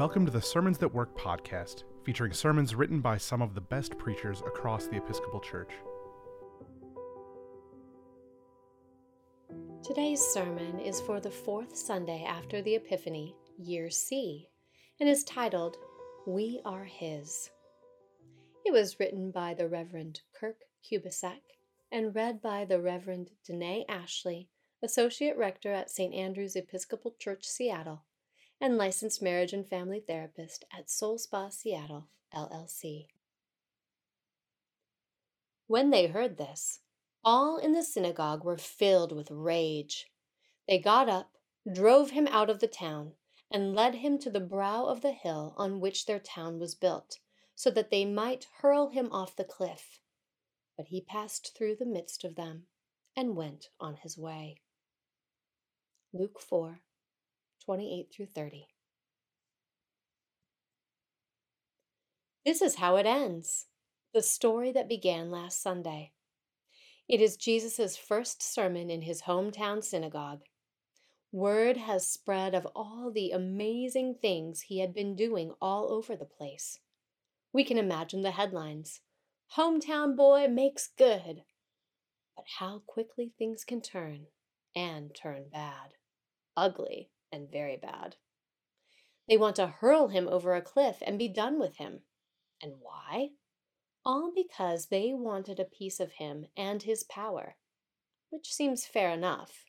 Welcome to the Sermons That Work podcast, featuring sermons written by some of the best preachers across the Episcopal Church. Today's sermon is for the fourth Sunday after the Epiphany, Year C, and is titled, We Are His. It was written by the Reverend Kirk Kubasek and read by the Reverend Danae Ashley, Associate Rector at St. Andrew's Episcopal Church, Seattle and licensed marriage and family therapist at Soul Spa Seattle, LLC. When they heard this, all in the synagogue were filled with rage. They got up, drove him out of the town, and led him to the brow of the hill on which their town was built, so that they might hurl him off the cliff. But he passed through the midst of them and went on his way. Luke 4 28 through 30. This is how it ends the story that began last Sunday. It is Jesus' first sermon in his hometown synagogue. Word has spread of all the amazing things he had been doing all over the place. We can imagine the headlines Hometown boy makes good. But how quickly things can turn, and turn bad, ugly, and very bad. They want to hurl him over a cliff and be done with him. And why? All because they wanted a piece of him and his power, which seems fair enough.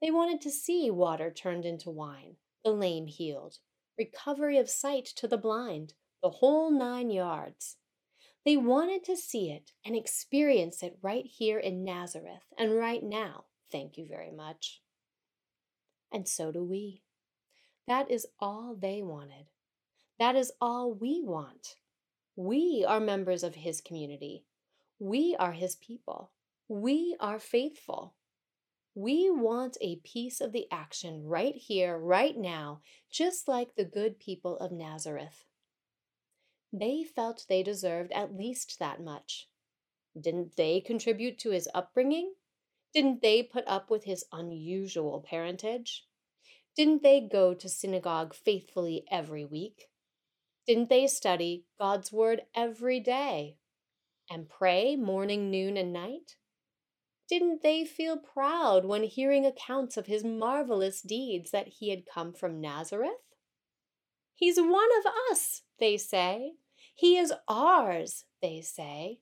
They wanted to see water turned into wine, the lame healed, recovery of sight to the blind, the whole nine yards. They wanted to see it and experience it right here in Nazareth and right now, thank you very much. And so do we. That is all they wanted. That is all we want. We are members of His community. We are His people. We are faithful. We want a piece of the action right here, right now, just like the good people of Nazareth. They felt they deserved at least that much. Didn't they contribute to his upbringing? Didn't they put up with his unusual parentage? Didn't they go to synagogue faithfully every week? Didn't they study God's Word every day and pray morning, noon, and night? Didn't they feel proud when hearing accounts of his marvelous deeds that he had come from Nazareth? He's one of us, they say. He is ours, they say.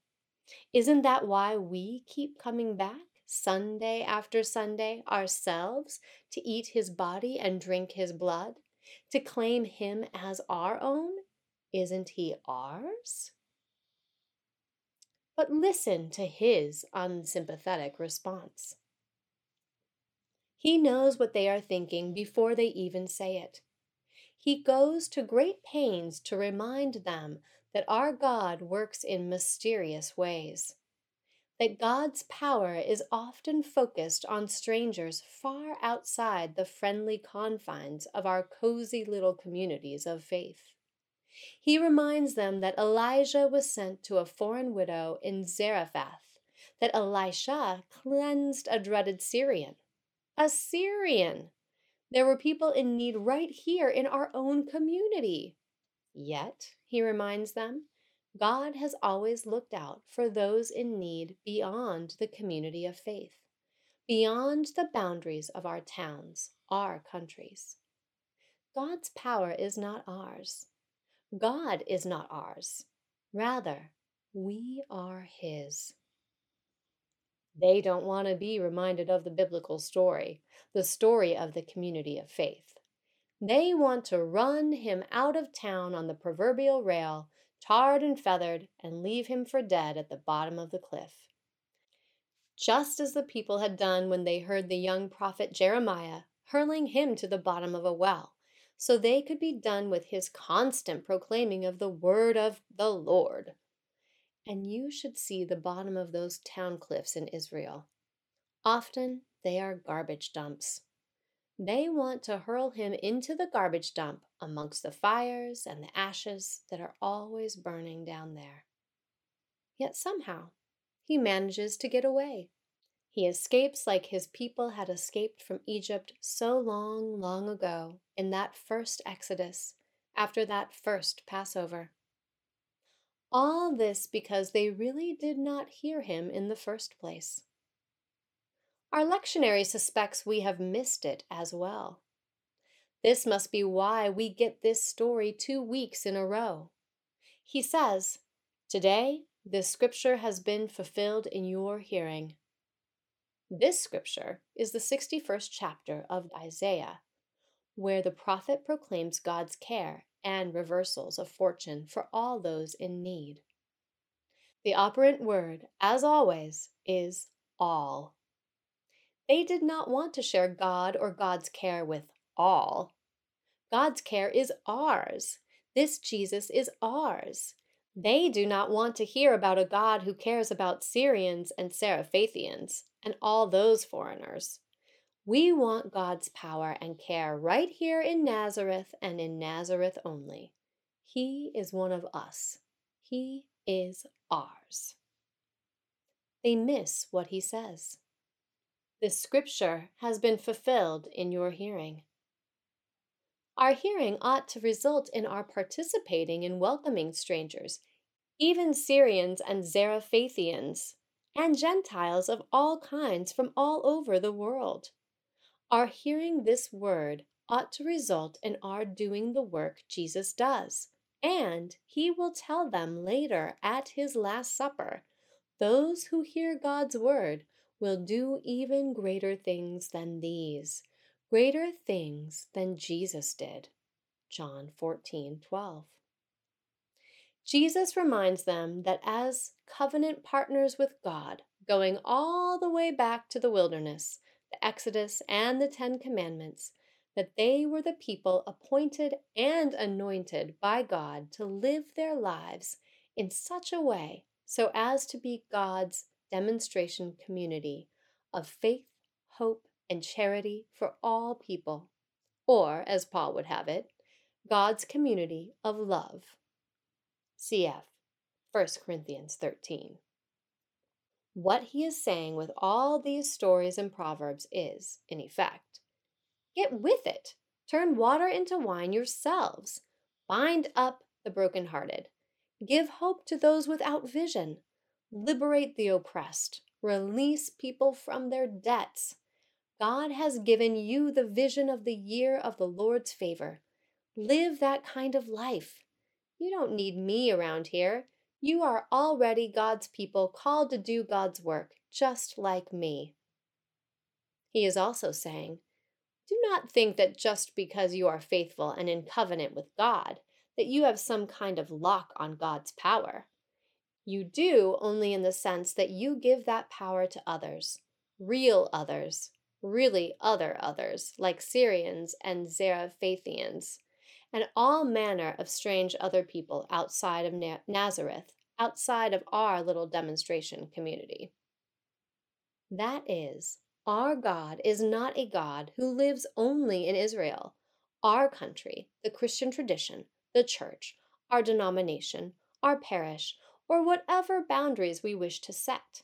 Isn't that why we keep coming back? Sunday after Sunday ourselves to eat his body and drink his blood, to claim him as our own? Isn't he ours? But listen to his unsympathetic response. He knows what they are thinking before they even say it. He goes to great pains to remind them that our God works in mysterious ways that God's power is often focused on strangers far outside the friendly confines of our cozy little communities of faith. He reminds them that Elijah was sent to a foreign widow in Zarephath, that Elisha cleansed a dreaded Syrian. A Syrian! There were people in need right here in our own community. Yet, he reminds them, God has always looked out for those in need beyond the community of faith, beyond the boundaries of our towns, our countries. God's power is not ours. God is not ours. Rather, we are His. They don't want to be reminded of the biblical story, the story of the community of faith. They want to run him out of town on the proverbial rail tarred and feathered, and leave him for dead at the bottom of the cliff. Just as the people had done when they heard the young prophet Jeremiah hurling him to the bottom of a well, so they could be done with his constant proclaiming of the word of the Lord. And you should see the bottom of those town cliffs in Israel. Often they are garbage dumps. They want to hurl him into the garbage dump amongst the fires and the ashes that are always burning down there. Yet somehow he manages to get away. He escapes like his people had escaped from Egypt so long, long ago in that first Exodus after that first Passover. All this because they really did not hear him in the first place. Our lectionary suspects we have missed it as well. This must be why we get this story two weeks in a row. He says, Today, this scripture has been fulfilled in your hearing. This scripture is the 61st chapter of Isaiah, where the prophet proclaims God's care and reversals of fortune for all those in need. The operant word, as always, is all. They did not want to share God or God's care with all. God's care is ours. This Jesus is ours. They do not want to hear about a God who cares about Syrians and Zarephathians and all those foreigners. We want God's power and care right here in Nazareth and in Nazareth only. He is one of us. He is ours. They miss what he says. This scripture has been fulfilled in your hearing. Our hearing ought to result in our participating in welcoming strangers, even Syrians and Zarephathians, and Gentiles of all kinds from all over the world. Our hearing this word ought to result in our doing the work Jesus does, and he will tell them later at his Last Supper those who hear God's word will do even greater things than these greater things than Jesus did. John 14 12. Jesus reminds them that as covenant partners with God, going all the way back to the wilderness, the Exodus, and the Ten Commandments, that they were the people appointed and anointed by God to live their lives in such a way so as to be God's demonstration community of faith, hope, and charity for all people, or, as Paul would have it, God's community of love. Cf. 1 Corinthians 13. What he is saying with all these stories and proverbs is, in effect, get with it. Turn water into wine yourselves. Bind up the brokenhearted. Give hope to those without vision. Liberate the oppressed. Release people from their debts. God has given you the vision of the year of the Lord's favor. Live that kind of life. You don't need me around here. You are already God's people called to do God's work, just like me. He is also saying, Do not think that just because you are faithful and in covenant with God, that you have some kind of lock on God's power. You do only in the sense that you give that power to others, real others, really other others, like Syrians and Zarephathians, and all manner of strange other people outside of Na- Nazareth, outside of our little demonstration community. That is, our God is not a God who lives only in Israel, our country, the Christian tradition, the church, our denomination, our parish, or whatever boundaries we wish to set.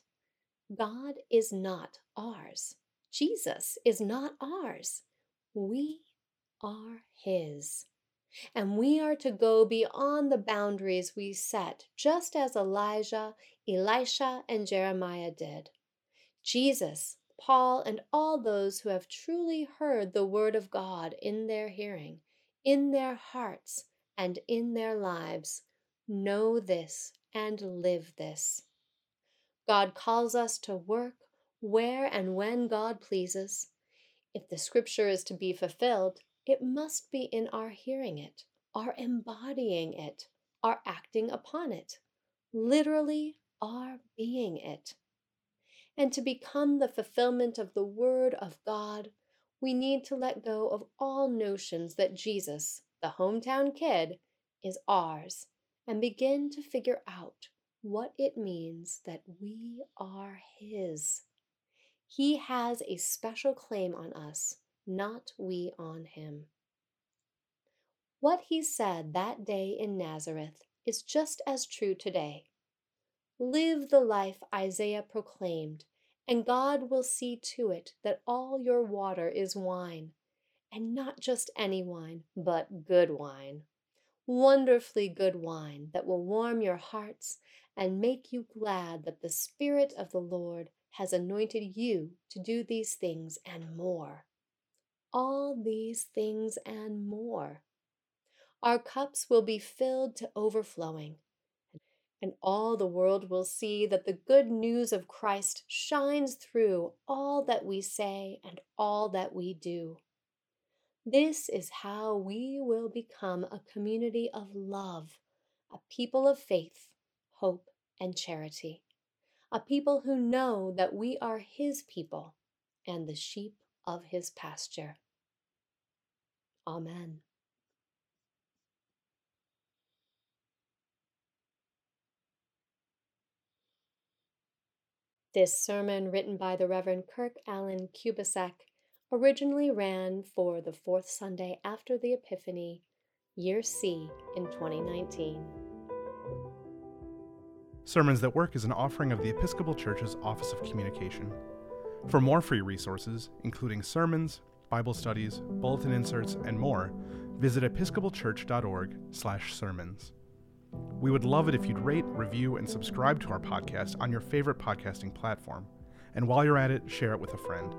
God is not ours. Jesus is not ours. We are His. And we are to go beyond the boundaries we set, just as Elijah, Elisha, and Jeremiah did. Jesus, Paul, and all those who have truly heard the word of God in their hearing, in their hearts, and in their lives, know this and live this. God calls us to work where and when God pleases. If the scripture is to be fulfilled, it must be in our hearing it, our embodying it, our acting upon it, literally, our being it. And to become the fulfillment of the Word of God, we need to let go of all notions that Jesus, the hometown kid, is ours and begin to figure out what it means that we are His. He has a special claim on us, not we on him. What he said that day in Nazareth is just as true today. Live the life Isaiah proclaimed, and God will see to it that all your water is wine, and not just any wine, but good wine. Wonderfully good wine that will warm your hearts and make you glad that the Spirit of the Lord has anointed you to do these things and more. All these things and more. Our cups will be filled to overflowing, and all the world will see that the good news of Christ shines through all that we say and all that we do. This is how we will become a community of love, a people of faith, hope, and charity, a people who know that we are His people and the sheep of His pasture. Amen. This sermon, written by the Reverend Kirk Allen Kubasek, originally ran for the fourth Sunday after the Epiphany, Year C, in 2019. Sermons That Work is an offering of the Episcopal Church's Office of Communication. For more free resources, including sermons, Bible studies, bulletin inserts, and more, visit episcopalchurch.org/sermons. We would love it if you'd rate, review, and subscribe to our podcast on your favorite podcasting platform. And while you're at it, share it with a friend.